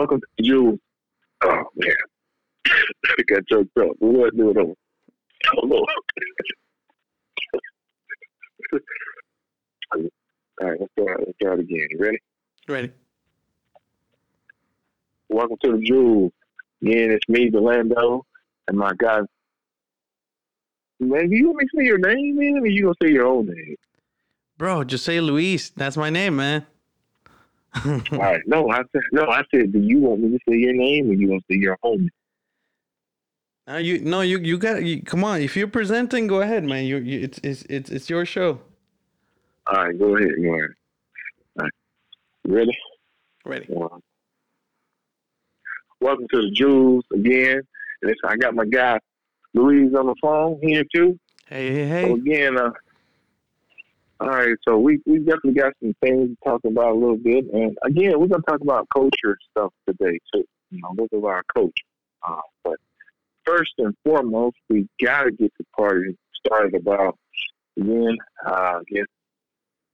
welcome to Jules. Oh man, I got choked up. We wasn't doing it. Oh Lord. All right, let's start. Let's start again. You ready? Ready. Welcome to the Jewels. Again, it's me, Delando, and my guy. Man, do you want me to say your name, man, or you gonna say your own name? Bro, just say Luis. That's my name, man. All right. No, I said no. I said, do you want me to say your name, or you want to say your name? Uh, you no, you you got you, come on. If you're presenting, go ahead, man. You, you it's it's it's it's your show. All right, go ahead. Go ahead. All right. Ready? Ready. One. Welcome to the Jewels again. And it's, I got my guy Luis on the phone here too. Hey hey So hey. again, uh, all right. So we we definitely got some things to talk about a little bit, and again, we're gonna talk about culture stuff today too. You know, look at our coach. Uh, but first and foremost, we gotta get the party started about again. Uh, I guess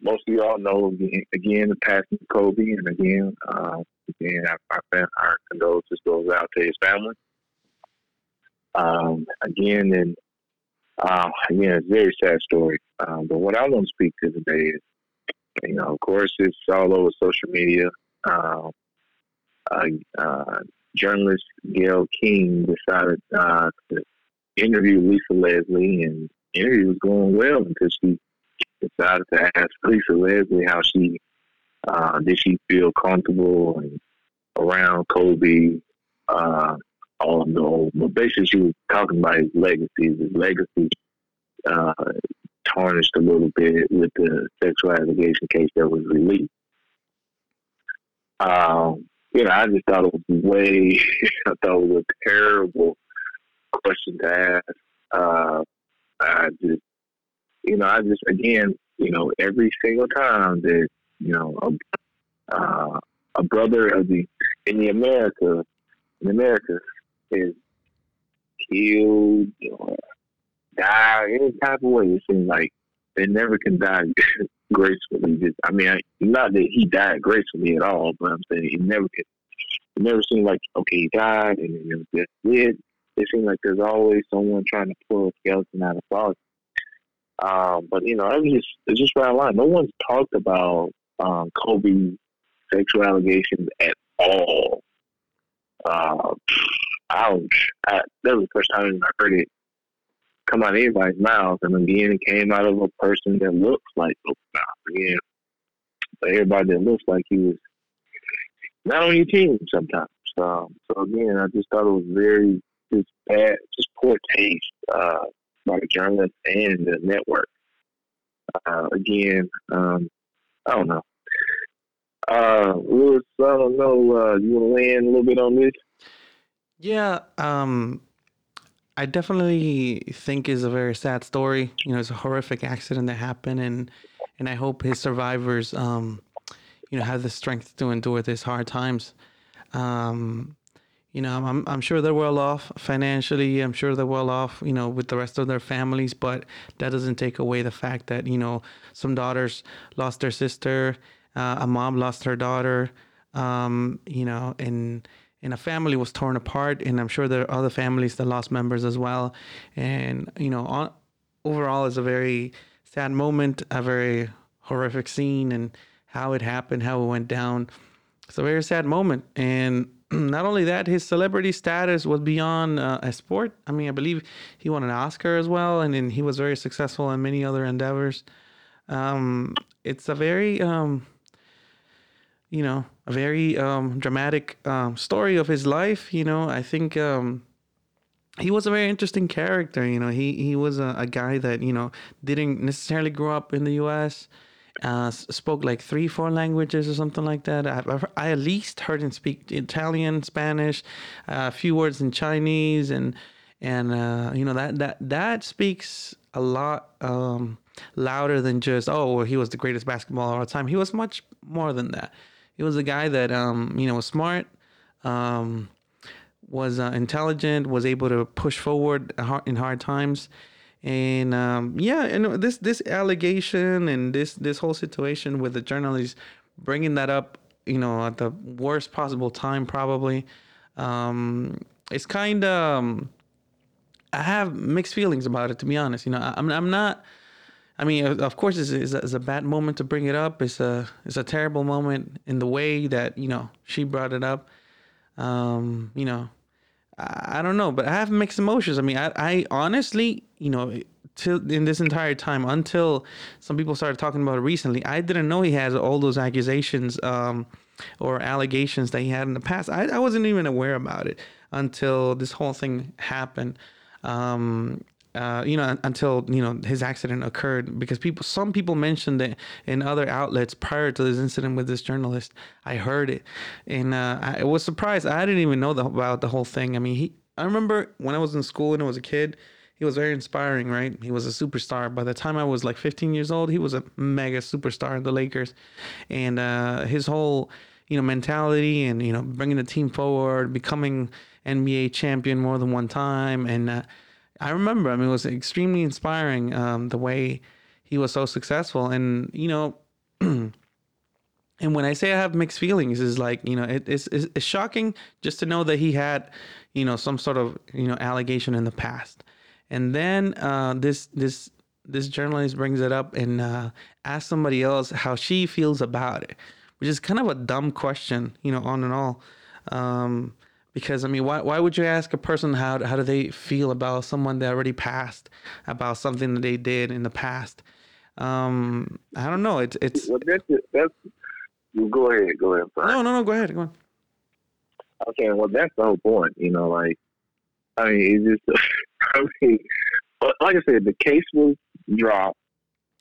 most of y'all know again, again the passing of Kobe, and again, uh, again, our, our, our condolences goes out to his family. Um, again, and uh, again, it's a very sad story. Um, but what I want to speak to today is, you know, of course, it's all over social media. Um, uh, uh, journalist Gayle King decided uh, to interview Lisa Leslie, and the interview was going well until she decided to ask Lisa Leslie how she uh, did she feel comfortable and around Kobe. Uh, all the, but basically she was talking about his legacy. His legacy uh, tarnished a little bit with the sexual allegation case that was released. Um, you know, I just thought it was way, I thought it was a terrible question to ask. Uh, I just, you know, I just, again, you know, every single time that, you know, a, uh, a brother of the, in the America, in America is killed or die any type of way, it seems like they never can die gracefully. Just, I mean, I, not that he died gracefully at all, but I'm saying he never could. It never seemed like okay, he died and it was just it. It seemed like there's always someone trying to pull a skeleton out of closet. Um, but you know, it's just it's just right line. No one's talked about um, Kobe's sexual allegations at all. Uh, ouch! I, that was the first time I heard it come out of anybody's mouth, and again, it came out of a person that looks like Bryant. Again, but everybody that looks like he was not on your team sometimes. Um, so again, I just thought it was very just bad, just poor taste uh, by the journalist and the network. Uh, again, um, I don't know. Uh, Lewis, I don't know. Uh, you want to in a little bit on this? Yeah, um, I definitely think is a very sad story. You know, it's a horrific accident that happened, and and I hope his survivors, um, you know, have the strength to endure these hard times. Um, you know, I'm I'm sure they're well off financially. I'm sure they're well off, you know, with the rest of their families. But that doesn't take away the fact that you know some daughters lost their sister, uh, a mom lost her daughter, um, you know, and and a family was torn apart. And I'm sure there are other families that lost members as well. And you know, on, overall, it's a very sad moment, a very horrific scene, and how it happened, how it went down. It's a very sad moment, and not only that, his celebrity status was beyond uh, a sport. I mean, I believe he won an Oscar as well, and then he was very successful in many other endeavors. Um, it's a very, um, you know, a very um, dramatic um, story of his life. You know, I think um, he was a very interesting character. You know, he he was a, a guy that you know didn't necessarily grow up in the U.S uh, spoke like three, four languages or something like that. I, I at least heard him speak Italian, Spanish, uh, a few words in Chinese, and and uh, you know that that that speaks a lot um, louder than just oh well, he was the greatest basketball of all time. He was much more than that. He was a guy that um, you know was smart. Um, was uh, intelligent, was able to push forward in hard times, and um, yeah, and this this allegation and this this whole situation with the journalist bringing that up you know at the worst possible time probably. Um, it's kind of um, I have mixed feelings about it to be honest. You know, I'm I'm not. I mean, of course, it's, it's, a, it's, a, bad moment to bring it up. It's a it's a terrible moment in the way that you know she brought it up. Um, you know, I, I don't know, but I have mixed emotions. I mean, I, I honestly, you know, till in this entire time until some people started talking about it recently, I didn't know he has all those accusations um, or allegations that he had in the past. I, I wasn't even aware about it until this whole thing happened. Um, uh, you know, until you know his accident occurred, because people, some people mentioned it in other outlets prior to this incident with this journalist. I heard it, and uh, I was surprised. I didn't even know the, about the whole thing. I mean, he. I remember when I was in school and I was a kid, he was very inspiring, right? He was a superstar. By the time I was like 15 years old, he was a mega superstar in the Lakers, and uh, his whole you know mentality and you know bringing the team forward, becoming NBA champion more than one time, and uh, I remember. I mean, it was extremely inspiring um, the way he was so successful, and you know. and when I say I have mixed feelings, is like you know it, it's, it's shocking just to know that he had you know some sort of you know allegation in the past, and then uh, this this this journalist brings it up and uh, asks somebody else how she feels about it, which is kind of a dumb question, you know, on and all. Um, because I mean, why why would you ask a person how how do they feel about someone that already passed, about something that they did in the past? Um, I don't know. It's it's. Well, that's that's. Go ahead. Go ahead. No, no, no. Go ahead. Go on. Okay. Well, that's the whole point. You know, like I mean, it's just. I mean, like I said, the case was dropped.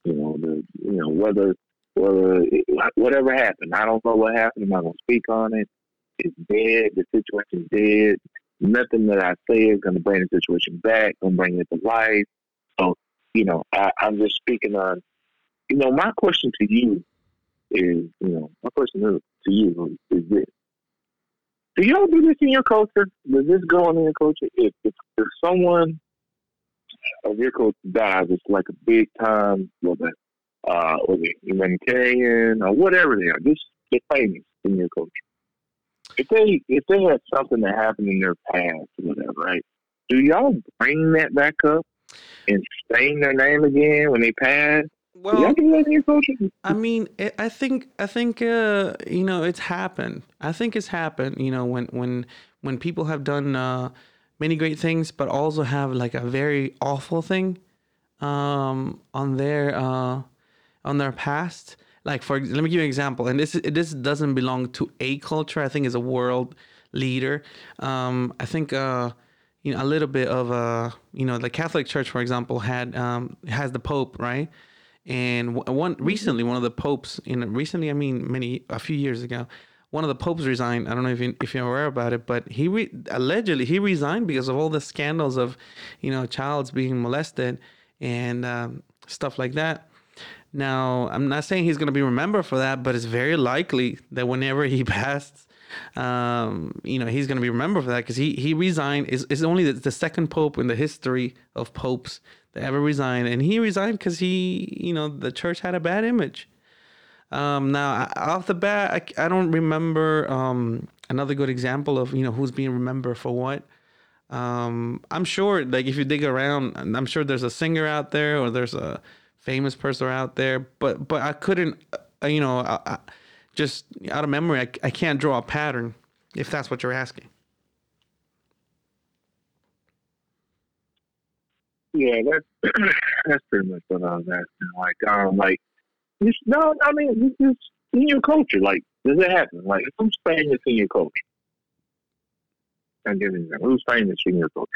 You know, the you know whether whether it, whatever happened, I don't know what happened. I'm not gonna speak on it is dead. The situation is dead. Nothing that I say is going to bring the situation back, going to bring it to life. So, you know, I, I'm just speaking on, you know, my question to you is, you know, my question to you is this. Do y'all do this in your culture? Does this go on in your culture? If, if, if someone of your culture dies, it's like a big time, whether, uh, whether humanitarian or whatever they are, just get famous in your culture if they if they had something that happened in their past or whatever, right? Do y'all bring that back up and stain their name again when they pass? Well, I mean, I think I think uh, you know it's happened. I think it's happened. You know, when when when people have done uh, many great things, but also have like a very awful thing um, on their uh, on their past like for let me give you an example and this this doesn't belong to a culture i think is a world leader um, i think uh, you know a little bit of uh, you know the catholic church for example had um, has the pope right and one recently one of the popes you know recently i mean many a few years ago one of the popes resigned. I don't know if you, if you're aware about it, but he re- allegedly he resigned because of all the scandals of, you know, childs being molested and um, stuff like that. Now, I'm not saying he's going to be remembered for that, but it's very likely that whenever he passed, um, you know, he's going to be remembered for that because he, he resigned. Is is only the, the, second pope in the history of popes that ever resigned, and he resigned because he, you know, the church had a bad image. Um, now, off the bat, I, I don't remember um, another good example of you know who's being remembered for what. Um, I'm sure, like if you dig around, I'm sure there's a singer out there or there's a famous person out there, but but I couldn't, uh, you know, I, I, just out of memory, I, I can't draw a pattern if that's what you're asking. Yeah, that's that's pretty much what I was asking. Like, um, like, just, no, I mean, it's just in your culture. Like, does it happen? Like, who's famous in your culture? I'm giving you who's famous in your culture.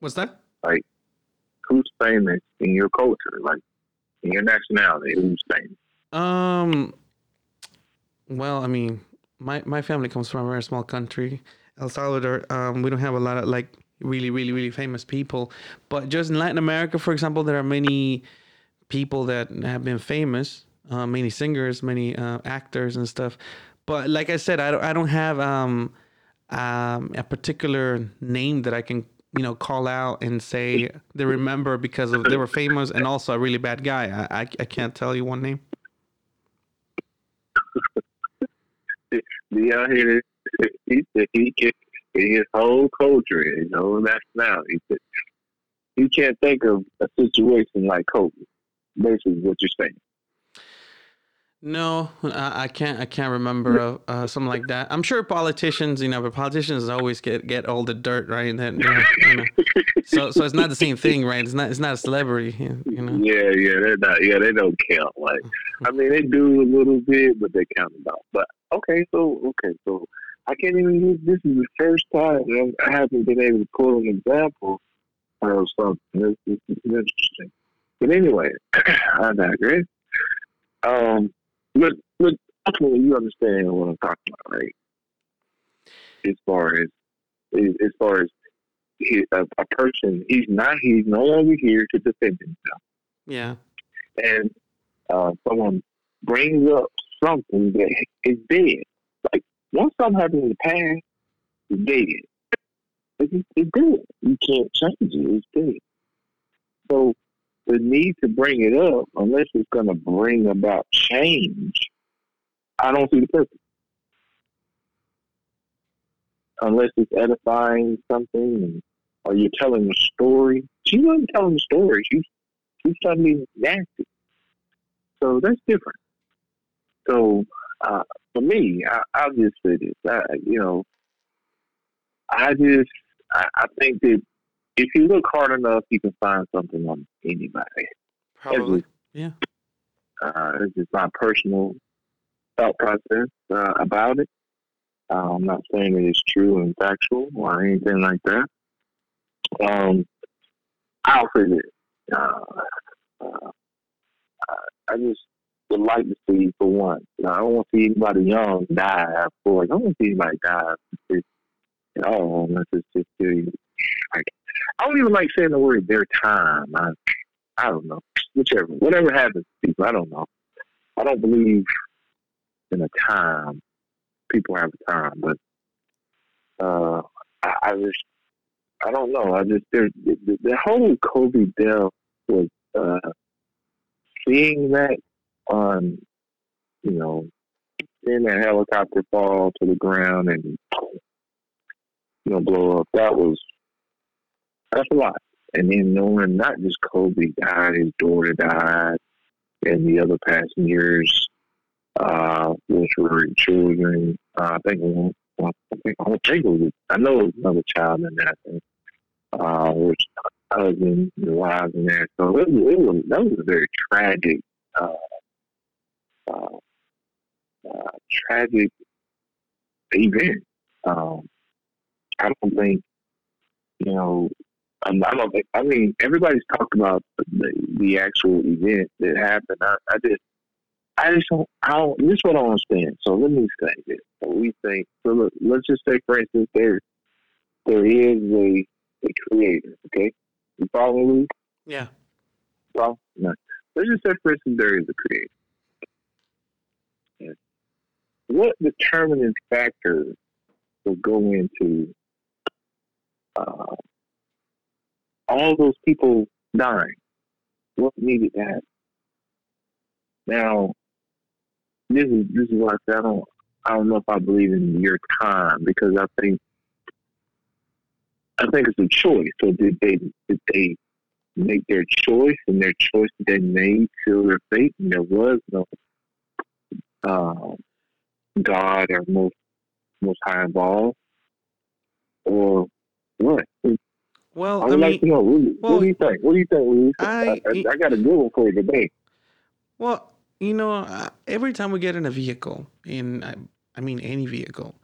What's that? Like, who's famous in your culture? Like, your nationality? Who's famous? Um. Well, I mean, my my family comes from a very small country, El Salvador. Um, we don't have a lot of like really, really, really famous people, but just in Latin America, for example, there are many people that have been famous, uh, many singers, many uh, actors and stuff. But like I said, I don't, I don't have um, um, a particular name that I can you know call out and say they remember because of they were famous and also a really bad guy. I I, I can't tell you one name. be out here. He said he can his whole culture, you know, nationality. He he can't think of a situation like Kobe. Basically, what you're saying. No, I, can't. I can't remember uh, uh, something like that. I'm sure politicians, you know, but politicians always get, get all the dirt, right? You know, you know. so so it's not the same thing, right? It's not it's not a celebrity, you know. Yeah, yeah, they're not. Yeah, they don't count. Like, I mean, they do a little bit, but they count about. But okay, so okay, so I can't even use. This is the first time I haven't been able to pull an example of something. This, this is interesting. But anyway, I digress. Um, but but ultimately, you understand what I'm talking about, right? As far as as far as he, a, a, person, he's not he's no longer here to defend himself. Yeah. And uh, someone brings up something that is dead. Like once something happens in the past, it's dead. It's, it's dead. You can't change it. It's dead. So the need to bring it up, unless it's going to bring about change, I don't see the purpose. Unless it's edifying something, or you're telling a story. She wasn't telling a story. She she's something nasty. So that's different. So uh, for me, I, I'll just say this. I, you know, I just I, I think that if you look hard enough, you can find something on anybody. Probably, yeah. Uh, it's just my personal thought process uh, about it. Uh, I'm not saying it is true and factual or anything like that. Um, I'll say this. Uh, uh, I just would like to see, for one, I don't want to see anybody young die. Of course, I don't want to see anybody die. Oh, unless it's just like I don't even like saying the word their time. I I don't know. Whichever. Whatever happens people, I don't know. I don't believe in a time. People have a time, but uh I, I just I don't know. I just there the, the whole Kobe death was uh seeing that on you know seeing that helicopter fall to the ground and you know blow up that was that's a lot. And then knowing not just Kobe died, his daughter died, and the other passengers, uh, which were children. Uh, I think one, I think I think it. I know another child in that, thing, uh, which husband, the wives in there. So it, was, it was that was a very tragic, uh, uh, uh, tragic event. Um, I don't think you know um, I don't think. I mean, everybody's talking about the, the actual event that happened. I, I just, I just don't. I don't. This is what I don't understand. So let me explain this. So we think. So look, let's just say, for instance, there, there is a, a creator. Okay, you follow me? Yeah. Well, no. Let's just say, for instance, there is a creator. What determining factors will go into uh, all those people dying. What needed that? Now, this is this is why I say I don't I don't know if I believe in your time because I think I think it's a choice. So did they did they make their choice and their choice they made seal their fate and there was no uh, God or most most high involved? Or what? Well, I would I mean, like to know. What, well, what, do you think? What do you think, Luis? I, I, I, got a good one for you today. Well, you know, uh, every time we get in a vehicle, in I, I mean any vehicle,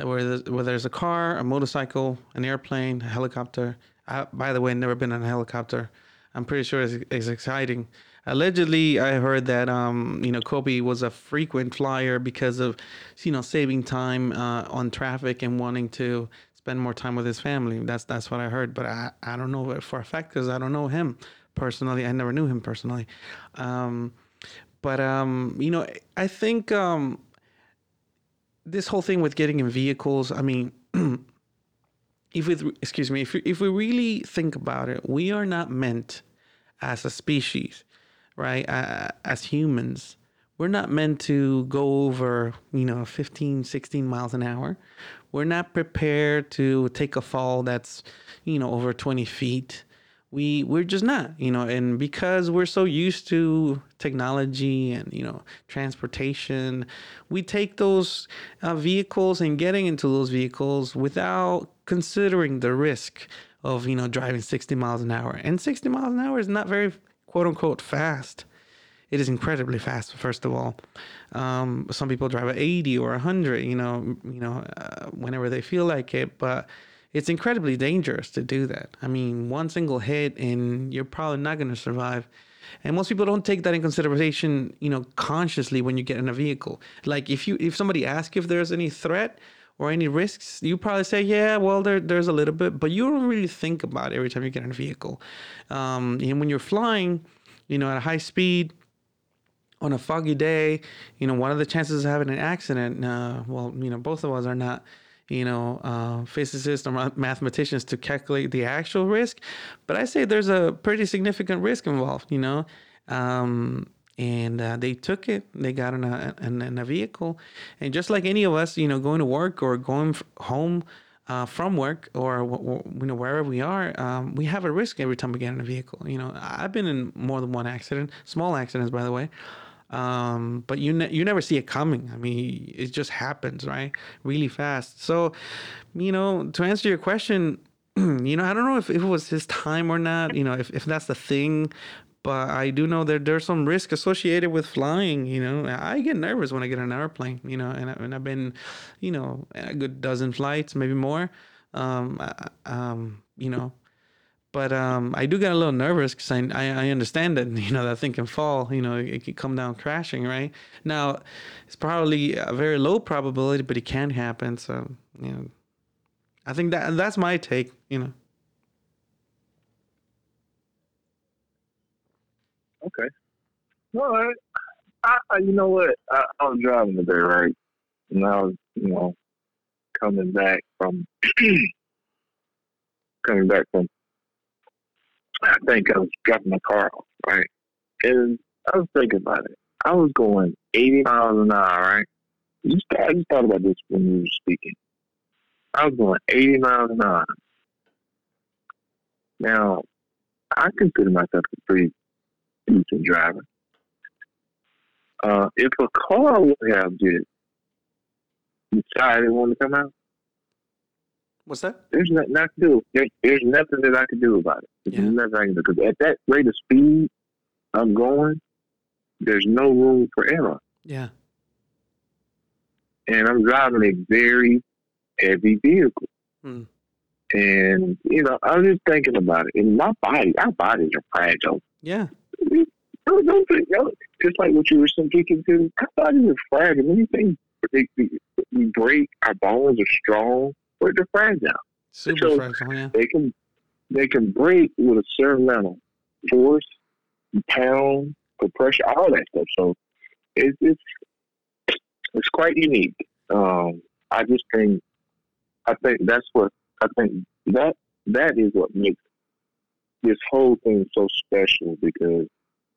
uh, where there's, whether there's a car, a motorcycle, an airplane, a helicopter. I, by the way, I've never been in a helicopter. I'm pretty sure it's, it's exciting. Allegedly, I heard that um, you know Kobe was a frequent flyer because of you know saving time uh, on traffic and wanting to spend more time with his family. That's that's what I heard, but I, I don't know for a fact because I don't know him personally. I never knew him personally. Um, but um, you know, I think um, this whole thing with getting in vehicles. I mean, if we excuse me, if if we really think about it, we are not meant as a species, right? Uh, as humans, we're not meant to go over, you know, 15, 16 miles an hour. We're not prepared to take a fall that's, you know, over 20 feet. We we're just not, you know, and because we're so used to technology and you know transportation, we take those uh, vehicles and getting into those vehicles without considering the risk of you know driving 60 miles an hour. And 60 miles an hour is not very quote unquote fast it is incredibly fast. First of all, um, some people drive at 80 or 100, you know, you know, uh, whenever they feel like it. But it's incredibly dangerous to do that. I mean, one single hit and you're probably not going to survive. And most people don't take that in consideration, you know, consciously when you get in a vehicle. Like if you if somebody asks if there's any threat or any risks, you probably say, yeah, well, there, there's a little bit, but you don't really think about it every time you get in a vehicle. Um, and when you're flying, you know, at a high speed, on a foggy day, you know, one of the chances of having an accident, uh, well, you know, both of us are not, you know, uh, physicists or mathematicians to calculate the actual risk, but I say there's a pretty significant risk involved, you know. Um, and uh, they took it. They got in a, in, in, a vehicle, and just like any of us, you know, going to work or going home uh, from work or you know wherever we are, um, we have a risk every time we get in a vehicle. You know, I've been in more than one accident, small accidents, by the way. Um, but you ne- you never see it coming. I mean, it just happens, right? Really fast. So, you know, to answer your question, you know, I don't know if, if it was his time or not. You know, if, if that's the thing, but I do know that there's some risk associated with flying. You know, I get nervous when I get on an airplane. You know, and, I, and I've been, you know, a good dozen flights, maybe more. Um, um, you know, but um, I do get a little nervous because I, I, I understand that you know that thing can fall. You know, it, could come down crashing. Right now, it's probably a very low probability, but it can happen. So you know, I think that that's my take. You know. Okay. Right. I, I you know what? I, I was driving today, right? And I was, you know, coming back from coming back from I think I was dropping my car off, right? And I was thinking about it. I was going 80 miles an hour, right? You I just thought about this when you were speaking. I was going 80 miles an hour. Now, I consider myself a pretty decent driver. Uh, if a car would have just decided it wanted to come out, What's that? There's nothing I can do. There, there's nothing that I can do about it. There's yeah. nothing I can do because at that rate of speed I'm going, there's no room for error. Yeah. And I'm driving a very heavy vehicle. Hmm. And, you know, I was just thinking about it. And my body, our bodies are fragile. Yeah. Don't, don't think, you just like what you were speaking to, our bodies are fragile. Anything we, we break, our bones are strong but they're fragile. Super so fragile, yeah. They can they can break with a certain amount of force, pound, compression, all that stuff. So it's it's it's quite unique. Um, I just think I think that's what I think that that is what makes this whole thing so special because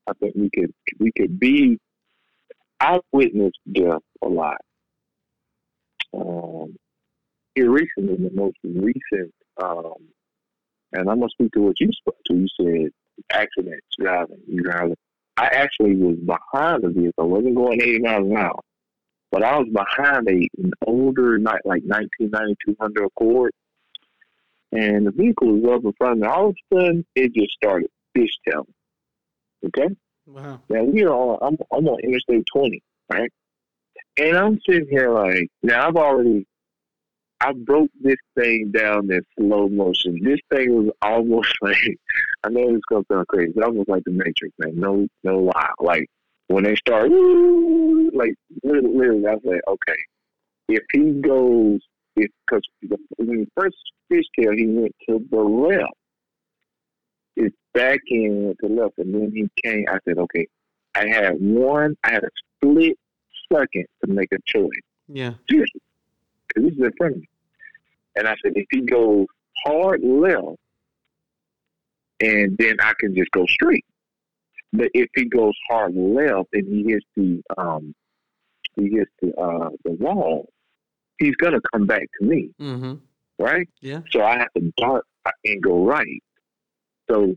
I think we could we could be I've witnessed death a lot. Um, here recently, the most recent, um, and I'm gonna speak to what you spoke to. You said accidents driving. You driving. I actually was behind the vehicle. I wasn't going 80 miles an hour, but I was behind a an older, not like 1992 Honda Accord, and the vehicle was up in front of me. All of a sudden, it just started fishtailing. Okay. Wow. Now we are on. I'm, I'm on Interstate 20, right? And I'm sitting here like, now I've already I broke this thing down in slow motion. This thing was almost like I know it's gonna sound crazy, but almost like the Matrix, man. No, no lie. Like when they start, like literally, literally I was like, okay, if he goes, if because when the first fishtail he went to the left, his back end went to the left, and then he came. I said, okay, I had one, I had a split second to make a choice. Yeah. Seriously because this is in front of me. And I said, if he goes hard left, and then I can just go straight. But if he goes hard left and he hits the um he hits the uh the wall, he's gonna come back to me, Mm-hmm. right? Yeah. So I have to dart and go right. So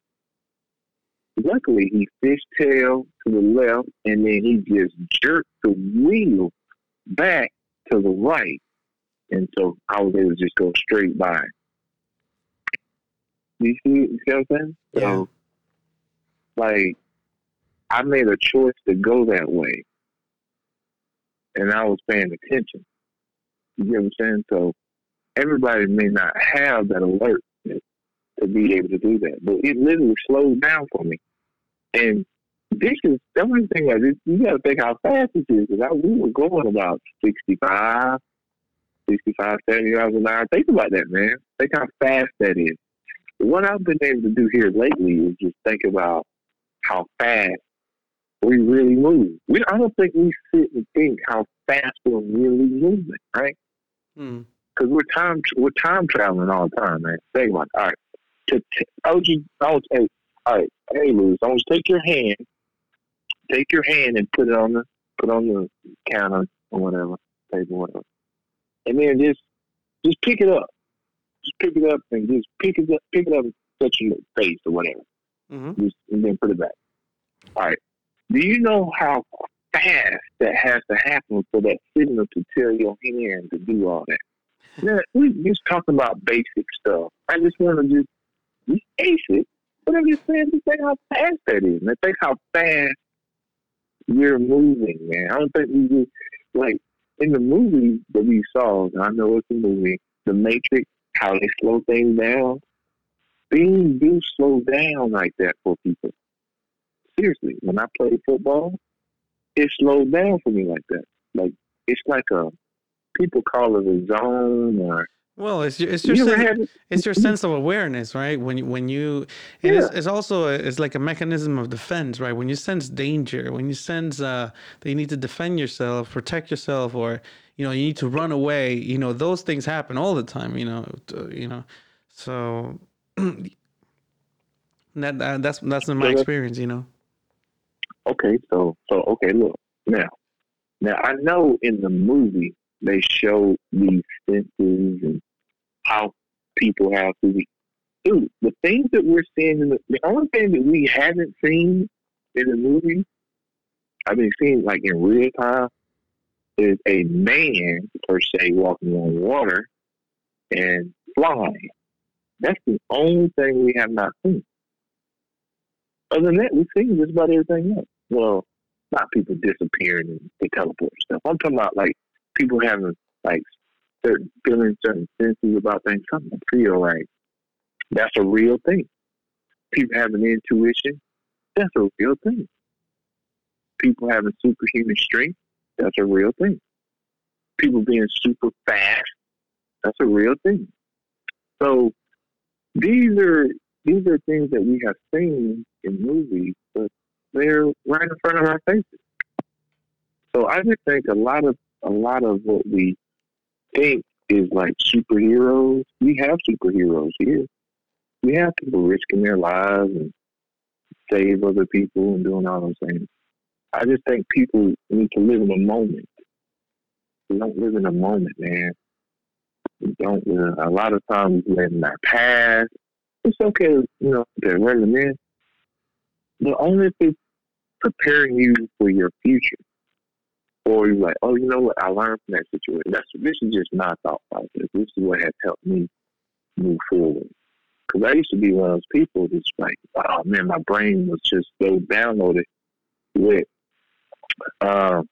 luckily he fishtailed to the left and then he just jerked the wheel back to the right. And so I was able to just go straight by. You see, you see what I'm saying? Yeah. So, like, I made a choice to go that way. And I was paying attention. You get what I'm saying? So, everybody may not have that alert to be able to do that. But it literally slowed down for me. And this is the only thing I did. You got to think how fast it is. Because we were going about 65, 65, 70 miles an hour. Think about that, man. Think how fast that is. What I've been able to do here lately is just think about how fast we really move. We, I don't think we sit and think how fast we're really moving, right? Mm. because we're time we're time traveling all the time, man. Think about it. All right. To, to, I would just I would say, all right, hey Louis, I want you to take your hand, take your hand and put it on the put on the counter or whatever, table, whatever, and then just just pick it up, just pick it up and just pick it up, pick it up and touch your face or whatever, Mm-hmm. just, and then put it back. All right. Do you know how fast that has to happen for that signal to tell your hand to do all that? Yeah, we just talking about basic stuff. I just want to just be basic, but I'm just saying, just think how fast that is, man. Think how fast you're moving, man. I don't think we just like in the movie that we saw. and I know it's a movie, The Matrix. How they slow things down. Things do slow down like that for people. Seriously, when I played football, it slowed down for me like that. Like it's like a people call it a zone or Well, it's your, it's your you ever had it's your sense of awareness, right? When you, when you and it's, Yeah. it's also a, it's like a mechanism of defense, right? When you sense danger, when you sense uh, that you need to defend yourself, protect yourself, or you know you need to run away, you know those things happen all the time, you know, you know. So that, that that's that's in my So experience, you know. Okay, so so okay, look now. Now I know in the movie they show these senses and how people have to be. Dude, the things that we're seeing in the the only thing that we haven't seen in the movie, I've been seeing like in real time, is a man per se walking on water and flying. That's the only thing we have not seen. Other than that, we've seen just about everything else. Well, not people disappearing and they teleport stuff. I'm talking about like people having like certain feeling certain senses about things. Something feel right. that's a real thing. People having intuition, that's a real thing. People having superhuman strength, that's a real thing. People being super fast, that's a real thing. So these are these are things that we have seen in movies, but they're right in front of our faces. So I just think a lot of a lot of what we think is like superheroes. We have superheroes here. We have people risking their lives and save other people and doing all those things. I just think people need to live in a moment. We don't live in a moment, man. We don't. Uh, a lot of times we live in our past. It's okay, you know, to reminisce, but only if it's preparing you for your future. Or you're like, oh, you know what? I learned from that situation. That's this is just my thought process. This is what has helped me move forward. Because I used to be one of those people that's like, oh man, my brain was just so downloaded with uh,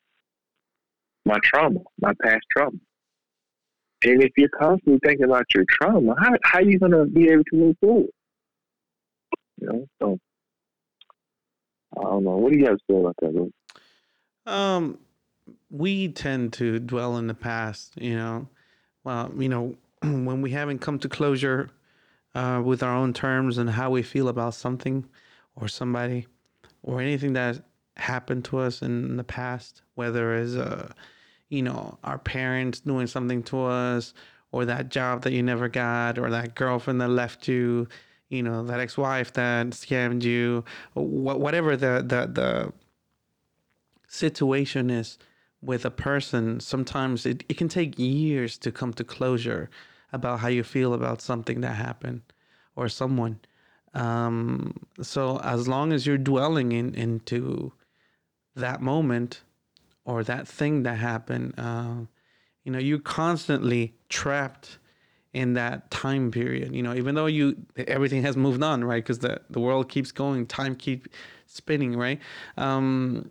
my trauma, my past trauma. And if you're constantly thinking about your trauma, how how are you gonna be able to move forward? You know, so I don't know. What do you guys feel about that? Um, we tend to dwell in the past, you know. Well, you know, when we haven't come to closure uh, with our own terms and how we feel about something or somebody or anything that happened to us in the past, whether it's uh, you know, our parents doing something to us, or that job that you never got, or that girlfriend that left you, you know that ex-wife that scammed you, whatever the the the situation is with a person. Sometimes it, it can take years to come to closure about how you feel about something that happened or someone. Um, so as long as you're dwelling in into that moment or that thing that happened, uh, you know, you're constantly trapped in that time period. You know, even though you everything has moved on, right? Because the the world keeps going, time keeps spinning, right? Um,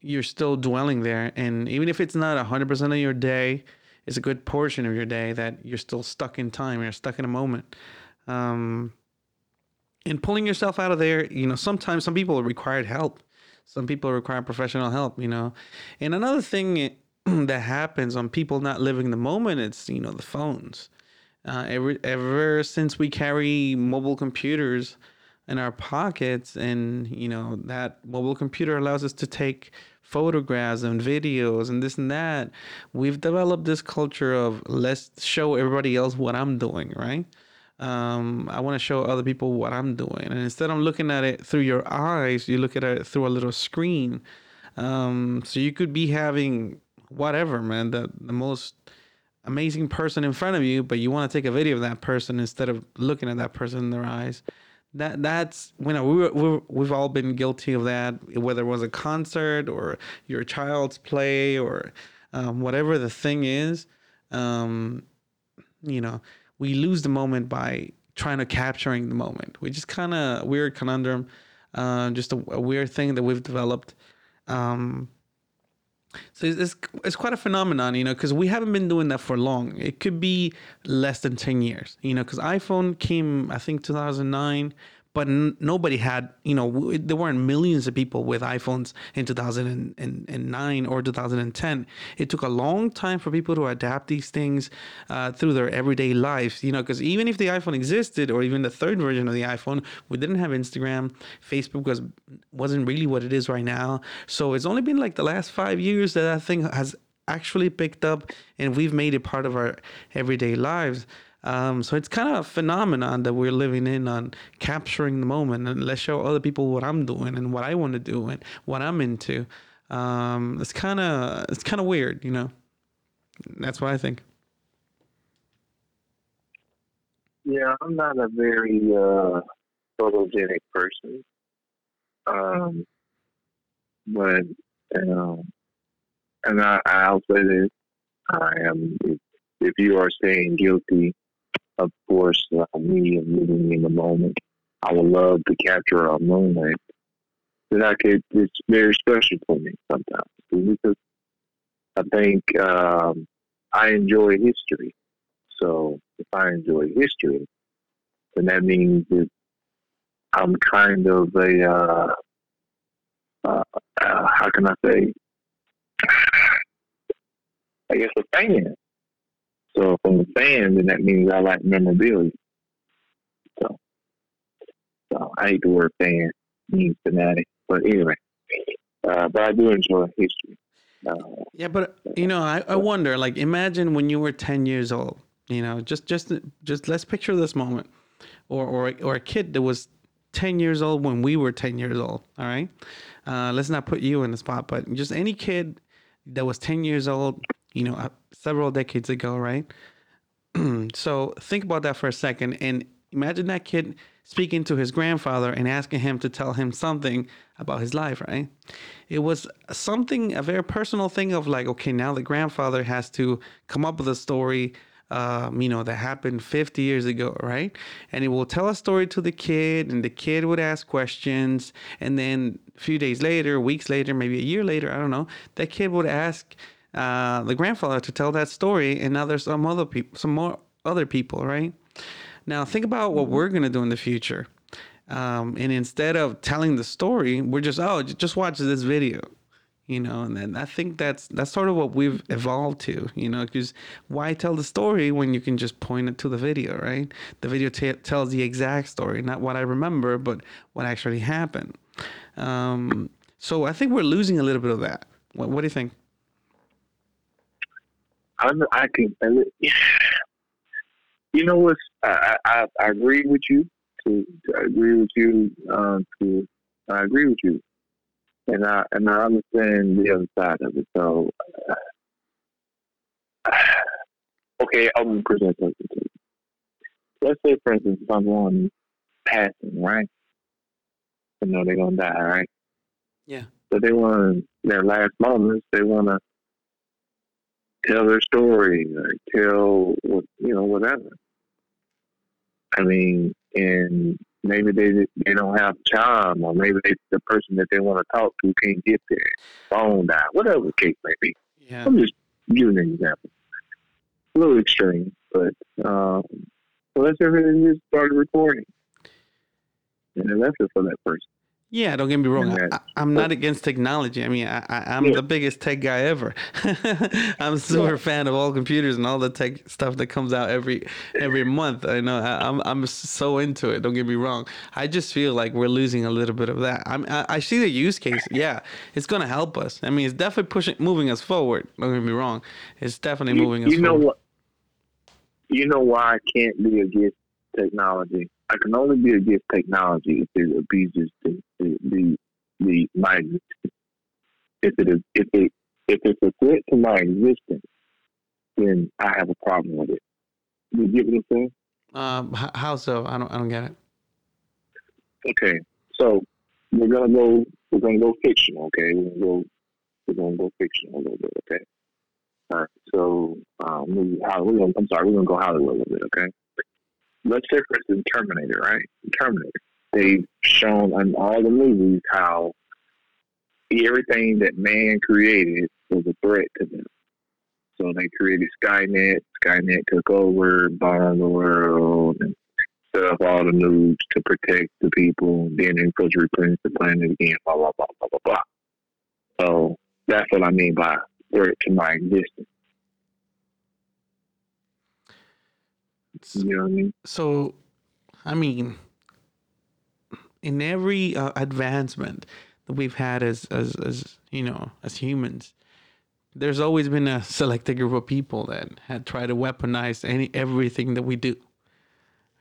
you're still dwelling there, and even if it's not hundred percent of your day, it's a good portion of your day that you're still stuck in time. You're stuck in a moment. Um, and pulling yourself out of there, you know, sometimes some people required help. Some people require professional help, you know. And another thing that happens on people not living the moment, it's, you know, the phones. Uh, ever, ever since we carry mobile computers in our pockets, and, you know, that mobile computer allows us to take photographs and videos and this and that, we've developed this culture of let's show everybody else what I'm doing, right? um, I want to show other people what I'm doing. And instead of looking at it through your eyes, you look at it through a little screen. Um, so you could be having whatever, man, the, the most amazing person in front of you, but you want to take a video of that person instead of looking at that person in their eyes. That that's you know we we we've all been guilty of that, whether it was a concert or your child's play or um, whatever the thing is. Um, you know, we lose the moment by trying to capturing the moment, which is kind of weird conundrum, uh, just a, a, weird thing that we've developed. Um, so it's, it's, quite a phenomenon, you know, because we haven't been doing that for long. It could be less than ten years, you know, because iPhone came, I think, two thousand nine but n- nobody had, you know, there weren't millions of people with iPhones in 2009 or 2010. It took a long time for people to adapt these things uh, through their everyday lives, you know, because even if the iPhone existed or even the third version of the iPhone, we didn't have Instagram. Facebook was wasn't really what it is right now. So it's only been like the last five years that that thing has actually picked up and we've made it part of our everyday lives. Um, so it's kind of a phenomenon that we're living in on capturing the moment and let's show other people what I'm doing and what I want to do and what I'm into. Um, it's kind of it's kind of weird, you know. That's what I think. Yeah, I'm not a very uh, photogenic person, um, but um, and I, I'll say this: I am. If you are saying guilty of course, uh, me living in the moment. I would love to capture a moment that I could. It's very special for me sometimes because I think um, I enjoy history. So if I enjoy history, then that means that I'm kind of a uh, uh, uh, how can I say? I guess a fan. So if I'm a fan, then that means I like memorabilia. So, so I hate the word fan, means fanatic. But anyway, uh, but I do enjoy history. Uh, yeah, but you know, I, I wonder. Like, imagine when you were ten years old. You know, just just just let's picture this moment, or or or a kid that was 10 years old when we were 10 years old all right uh, let's not put you in the spot but just any kid that was 10 years old you know, uh, several decades ago, right? so think about that for a second and imagine that kid speaking to his grandfather and asking him to tell him something about his life, right? It was something, a very personal thing of like, okay, now the grandfather has to come up with a story, um, you know, that happened 50 years ago, right? And he will tell a story to the kid, and the kid would ask questions. And then a few days later, weeks later, maybe a year later, I don't know, that kid would ask uh, the grandfather to tell that story, and now there's some other people, some more other people, right? Now think about what we're gonna do in the future, um, and instead of telling the story, we're just oh, just watch this video, you know. And then I think that's that's sort of what we've evolved to, you know, because why tell the story when you can just point it to the video, right? The video t- tells the exact story, not what I remember, but what actually happened. Um, so I think we're losing a little bit of that. What, what do you think? I, I can, you know what? I, I, I agree with you to, to agree with you. Um, to I agree with you, and I and I understand the other side of it. So, uh, okay, I'm present something to you. Let's say, for instance, if I'm someone passing, right? You know they're gonna die, right? Yeah. So they want their last moments. They want to tell their story or tell what you know whatever. I mean, and maybe they they don't have time, or maybe they, the person that they want to talk to can't get there, phone died, whatever the case may be. Yeah. I'm just giving an example. A little extreme, but um, so say they just started recording, and they left it for that person. Yeah, don't get me wrong. I, I'm not against technology. I mean, I, I, I'm Yeah. the biggest tech guy ever. I'm a super Yeah. fan of all computers and all the tech stuff that comes out every every month. I know I, I'm I'm so into it. Don't get me wrong. I just feel like we're losing a little bit of that. I'm, I, I see the use case. Yeah, it's gonna help us. I mean, it's definitely pushing, moving us forward. Don't get me wrong. It's definitely You, moving us you know forward. what? You know why I can't be against technology? I can only be against technology if it abuses the the the, the my existence. If it is if it if it's a threat to my existence, then I have a problem with it. You get what I'm saying? Um, h- how so? I don't I don't get it. Okay, so we're gonna go. We're gonna go fictional. Okay, we're gonna go. We're gonna go fictional a little bit. Okay. All right. So, um, we, we're gonna, I'm sorry. We're gonna go Hollywood a little bit. Okay. Say, for instance, Terminator. Right. Terminator. They've shown in all the movies how everything that man created was a threat to them. So they created Skynet. Skynet took over, bombed the world, and set up all the nukes to protect the people, then infiltrate the planet again, blah, blah, blah, blah, blah, blah. So that's what I mean by threat to my existence. You know what I mean? So, I mean, in every uh, advancement that we've had as, as, as you know, as humans, there's always been a selected group of people that had tried to weaponize any everything that we do.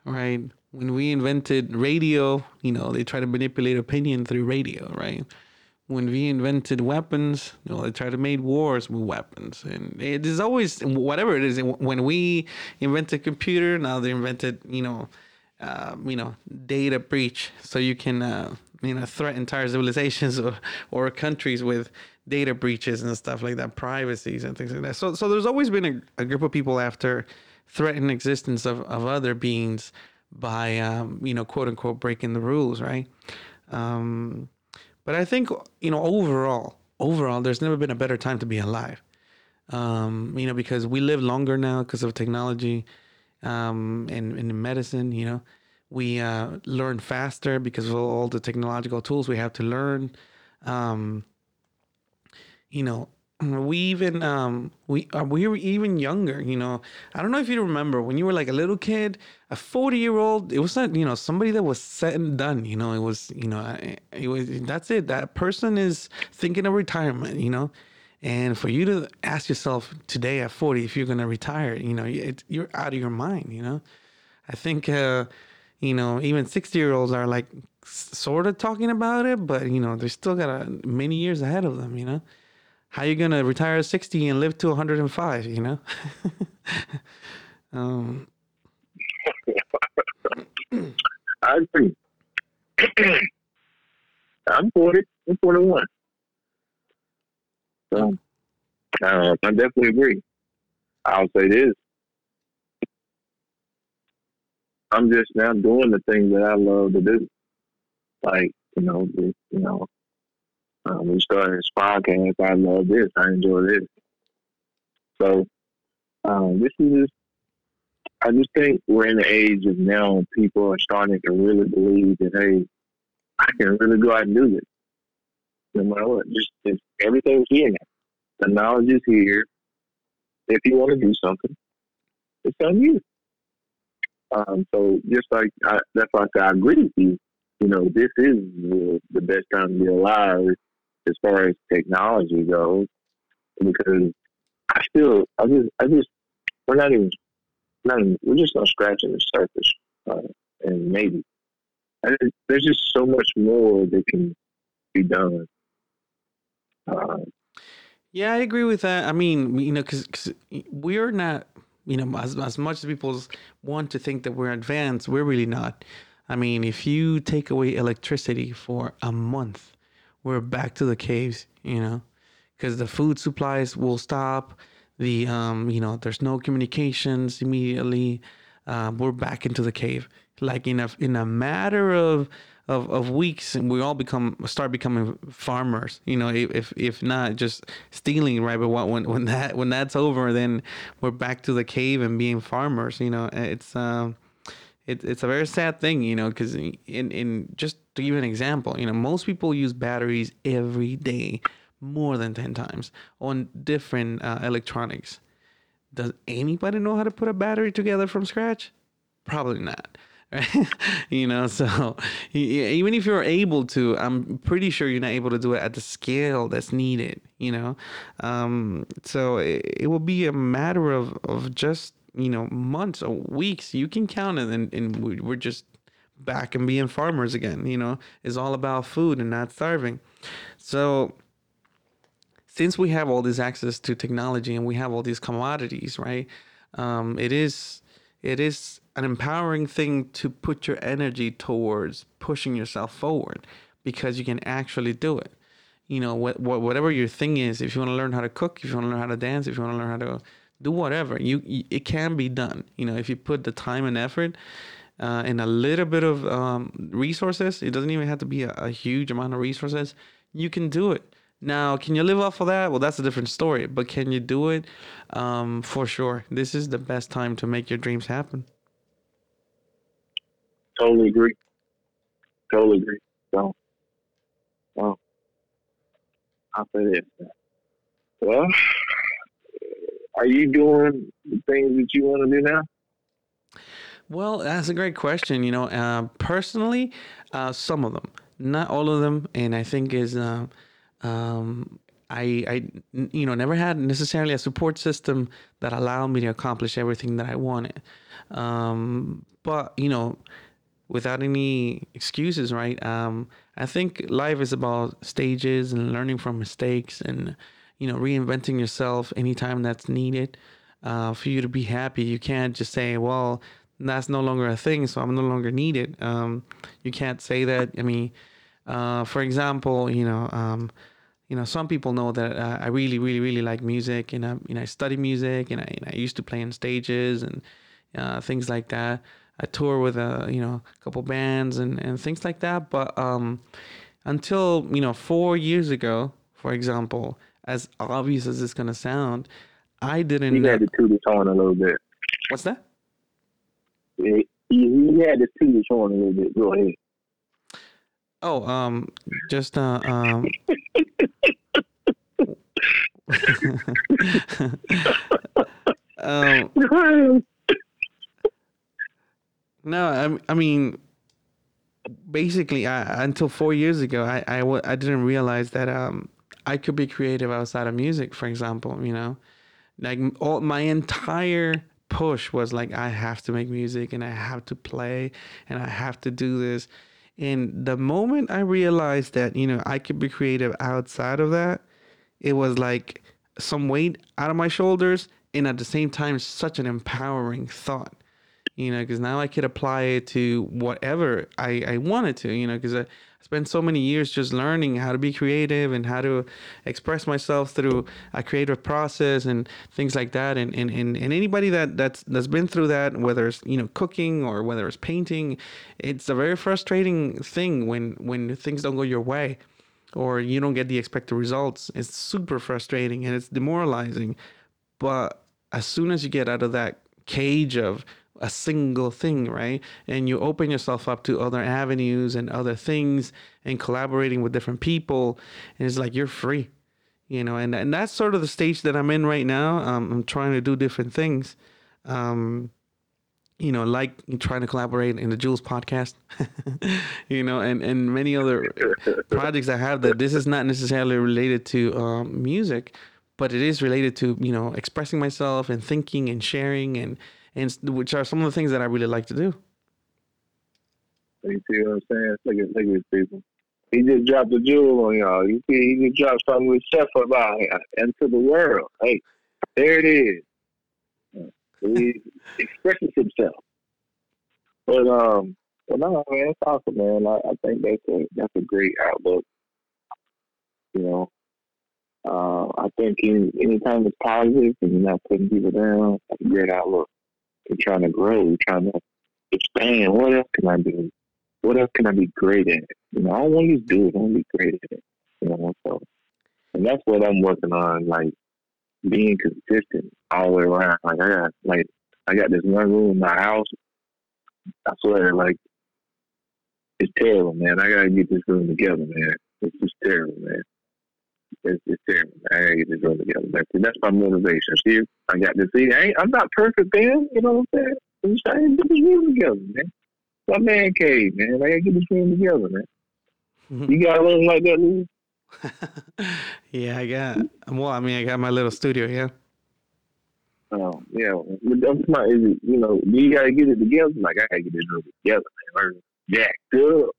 Right? When we invented radio, you know, they tried to manipulate opinion through radio, right? When we invented weapons, you know, they try to make wars with weapons, and it is always whatever it is. When we invented computer, now they invented, you know, uh, you know, data breach, so you can, uh, you know, threaten entire civilizations or, or countries with data breaches and stuff like that, privacies and things like that. So, so there's always been a, a group of people after threaten existence of, of other beings by, um, you know, quote unquote breaking the rules, right? Um, but I think, you know, overall, overall, there's never been a better time to be alive. Um, you know, because we live longer now because of technology um, and, and in medicine, you know, we uh, learn faster because of all the technological tools we have to learn. Um, you know, we even um we uh, we were even younger you know. I don't know if you remember when you were like a little kid a 40 year old it was not you know somebody that was set and done you know. It was you know it, was that's it. That person is thinking of retirement you know. And for you to ask yourself today at 40 if you're going to retire you know it, you're out of your mind you know. I think uh you know even 60 year olds are like sort of talking about it but you know they still got a, many years ahead of them you know how you gonna retire at 60 and live to 105 you know um I agree. I'm 40. I'm 41. So, uh, I definitely agree. I'll say this. I'm just now doing the things that I love to do. Like, you know, just, you know, um, we started this podcast. I love this. I enjoy this. So, um, this is just, I just think we're in the age of now people are starting to really believe that, hey, I can really go out and do this. No matter what, just it's, everything's here now. The knowledge is here. If you want to do something, it's on you. Um, so just like I, that's why I I agree with you. You know, this is the, the best time to be alive as far as technology goes, because I feel I just, I just, we're not even, not even, we're just not scratching the surface, uh, and maybe there's just so much more that can be done. Uh, yeah, I agree with that. I mean, you know, because we're not, you know, as, as much as people want to think that we're advanced, we're really not. I mean, if you take away electricity for a month, we're back to the caves, you know, because the food supplies will stop. The, um, you know, there's no communications immediately. Uh, we're back into the cave. Like in a in a matter of of, of weeks and we all become start becoming farmers you know if if not just stealing right but when when that when that's over then we're back to the cave and being farmers you know it's um it, it's a very sad thing you know because in in just to give an example you know most people use batteries every day more than 10 times on different uh, electronics does anybody know how to put a battery together from scratch probably not right? you know, so even if you're able to, I'm pretty sure you're not able to do it at the scale that's needed, you know. Um, so it, it will be a matter of, of just, you know, months or weeks. You can count it, and, and we're just back and being farmers again, you know. It's all about food and not starving. So, since we have all this access to technology and we have all these commodities, right? Um, it is it is an empowering thing to put your energy towards pushing yourself forward because you can actually do it. You know, what, what whatever your thing is, if you want to learn how to cook, if you want to learn how to dance, if you want to learn how to do whatever, you, it can be done. You know, if you put the time and effort uh, and a little bit of um, resources, it doesn't even have to be a, a huge amount of resources. You can do it. Now, can you live off of that? Well, that's a different story. But can you do it? Um, for sure. This is the best time to make your dreams happen. Totally agree. Totally agree. So, well, I'll say this. Well, are you doing the things that you want to do now? Well, that's a great question. You know, uh, personally, uh, some of them, not all of them, and I think is uh, um, I, I, you know, never had necessarily a support system that allowed me to accomplish everything that I wanted. Um, but you know, without any excuses, right? Um, I think life is about stages and learning from mistakes and, you know, reinventing yourself anytime that's needed uh, for you to be happy. You can't just say, well, that's no longer a thing, so I'm no longer needed. Um, you can't say that. I mean, uh, for example, you know, um, you know, some people know that uh, I really, really, really like music, and I, you know, I study music, and I, and I used to play on stages and uh, things like that. I tour with a you know a couple bands and, and things like that. But um, until you know four years ago, for example, as obvious as it's gonna sound, I didn't. You had to toot his horn a little bit. What's that? You, you had to toot his horn a little bit. Go ahead. Oh, um, just uh, um. um no, I, I mean, basically, I, until four years ago, I, I, I didn't realize that um, I could be creative outside of music, for example, you know? Like, all my entire push was like, I have to make music and I have to play and I have to do this. And the moment I realized that, you know, I could be creative outside of that, it was like some weight out of my shoulders and at the same time, such an empowering thought you know, because now I could apply it to whatever I, I wanted to, you know, because I spent so many years just learning how to be creative and how to express myself through a creative process and things like that. And, and, and, and anybody that, that's, that's been through that, whether it's, you know, cooking or whether it's painting, it's a very frustrating thing when, when things don't go your way or you don't get the expected results. It's super frustrating and it's demoralizing. But as soon as you get out of that cage of a single thing, right? And you open yourself up to other avenues and other things and collaborating with different people. And it's like you're free, you know, and, and that's sort of the stage that I'm in right now. Um, I'm trying to do different things. Um, you know, like trying to collaborate in the Jules podcast, you know, and, and many other projects I have that this is not necessarily related to um, music, but it is related to, you know, expressing myself and thinking and sharing and, and which are some of the things that I really like to do. You see what I'm saying? Look at look at these people. He just dropped a jewel on y'all. You see, he just dropped something with Chef about into the world. Hey, there it is. He expresses himself. But um, but no, man, it's awesome, man. I, I think that's a that's a great outlook. You know, uh, I think any anytime it's positive and you're not putting people down, that's a great outlook. You're trying to grow. You're trying to expand. What else can I do? What else can I be great at? You know, I don't want to just do it. I want to be great at it. You know, so and that's what I'm working on. Like being consistent all the way around. Like I got like I got this one room in my house. I swear, like it's terrible, man. I gotta get this room together, man. It's just terrible, man. It's, it's terrible. I gotta get this room together. That's, that's my motivation. See, I got this. see. I ain't, I'm not perfect, man. You know what I'm saying? I'm just trying to get this room together, man. My man cave, man. I gotta get this room together, man. Mm-hmm. You got a room like that, Luis? yeah, I got. Well, I mean, I got my little studio here. Oh yeah. Is it, you know, you gotta get it together. Like I gotta get this room together, man. Jacked up.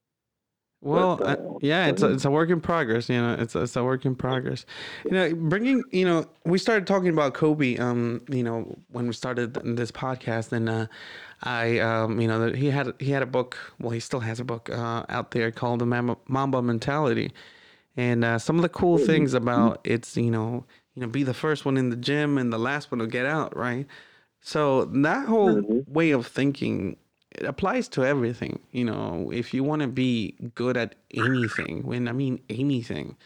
Well, but, uh, yeah, it's a, it's a work in progress. You know, it's a, it's a work in progress. You know, bringing you know, we started talking about Kobe. Um, you know, when we started this podcast, and uh, I, um, you know, he had he had a book. Well, he still has a book uh, out there called the Mamba Mentality, and uh, some of the cool things about it's you know you know be the first one in the gym and the last one to get out right so that whole way of thinking it applies to everything you know if you want to be good at anything when i mean anything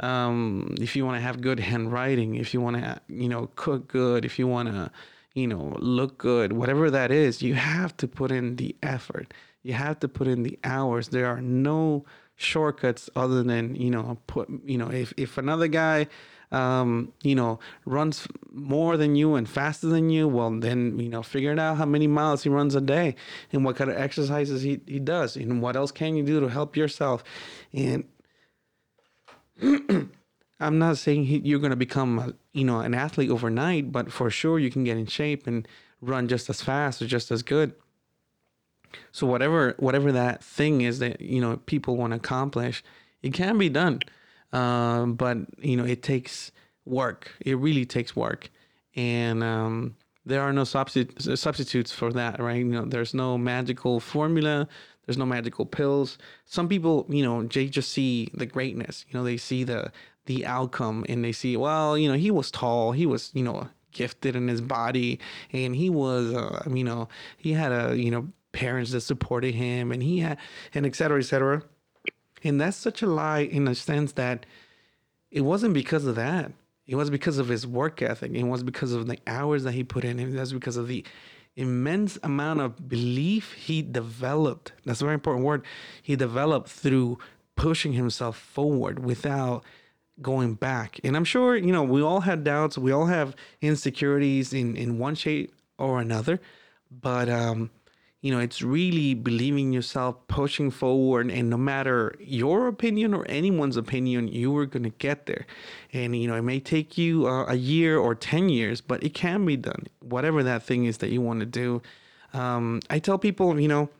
um, if you want to have good handwriting if you want to you know cook good if you want to you know look good whatever that is you have to put in the effort. You have to put in the hours. There are no shortcuts other than you know put you know if if another guy um, you know runs more than you and faster than you well then you know figuring out how many miles he runs a day and what kind of exercises he, he does and what else can you do to help yourself. And I'm not saying he, you're going to become a, you know an athlete overnight but for sure you can get in shape and run just as fast or just as good. So whatever whatever that thing is that you know people want to accomplish, it can be done, um, but you know it takes work. It really takes work, and um, there are no substitu- substitutes for that, right? You know, there's no magical formula. There's no magical pills. Some people, you know, they just see the greatness. You know, they see the the outcome, and they see, well, you know, he was tall. He was, you know, gifted in his body, and he was, uh, you know, he had a, you know parents that supported him and he had and et cetera, et cetera. And that's such a lie in a sense that it wasn't because of that. It was because of his work ethic. It was because of the hours that he put in. It was because of the immense amount of belief he developed. That's a very important word. He developed through pushing himself forward without going back. And I'm sure, you know, we all had doubts. We all have insecurities in, in one shape or another. But um, you know it's really believing yourself pushing forward and no matter your opinion or anyone's opinion you are going to get there. And you know it may take you uh, a year or 10 years but it can be done whatever that thing is that you want to do. Um, i tell people you know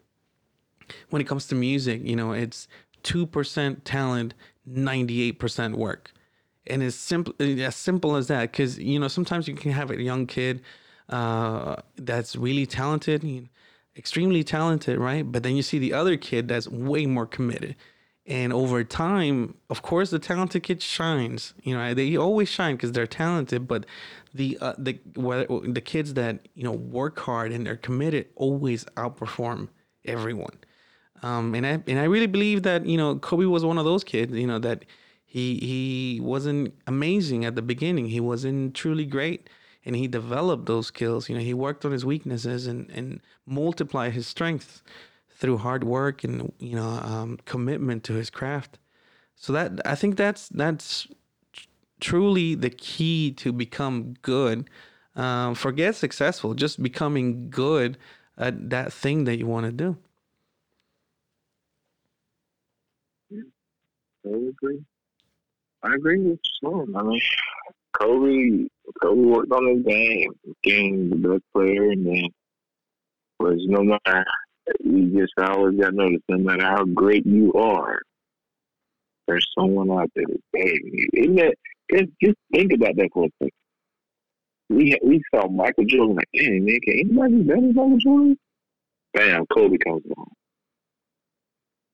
when it comes to music you know it's 2% talent 98% work. And it's simple as simple as that because you know sometimes you can have a young kid uh, that's really talented extremely talented, right? But then you see the other kid that's way more committed. And over time, of course, the talented kid shines. You know, they always shine because they're talented. But the uh, the the kids that you know work hard and they're committed always outperform everyone. Um, and I and I really believe that you know Kobe was one of those kids. You know that he he wasn't amazing at the beginning. He wasn't truly great and he developed those skills. You know, he worked on his weaknesses and and multiplied his strengths through hard work and you know um, commitment to his craft. So that I think that's that's truly the key to become good. Um, forget successful, just becoming good at that thing that you want to do. I agree. I agree with Sloan. I mean, Kobe worked on his game, became the best player, and then was no matter you just always got to notice, no matter how great you are, there's someone out there that's begging you. Isn't that, just, just think about that for a second. We we saw Michael Jordan like, dang man, can anybody be better than Michael Jordan? Bam, Kobe comes along.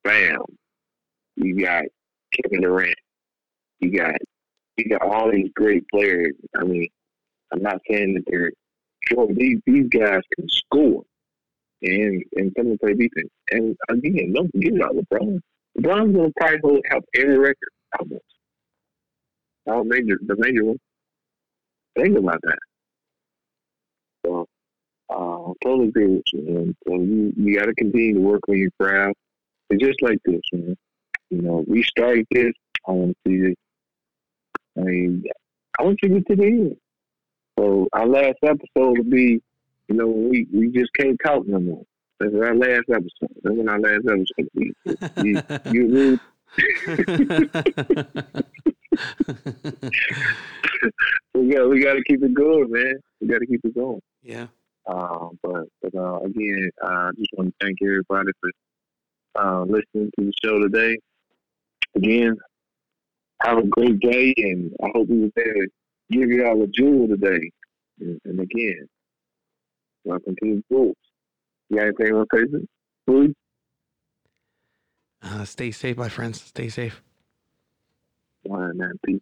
Bam, you got Kevin Durant. You got you got all these great players. I mean, I'm not saying that they're sure these these guys can score and and some play defense. And again, don't forget about LeBron. LeBron's gonna probably have every record almost. All major the major one. Think about that. So uh totally agree with you, man. So you you gotta continue to work on your craft. It's just like this, man. You know, we started this, I wanna see this. I mean I want you to get to the end. So our last episode will be, you know, we, we just can't talk no more. That's our last episode. That's when our last episode will be. You, you, we got we got to keep it going, man. We got to keep it going. Yeah. Um, but but uh, again, I uh, just want to thank everybody for uh, listening to the show today. Again, have a great day, and I hope we were there to give you all a jewel today. And, and again, welcome to the Bulls. You got anything on Facebook? Please. Uh, stay safe, my friends. Stay safe. Right, man. Peace.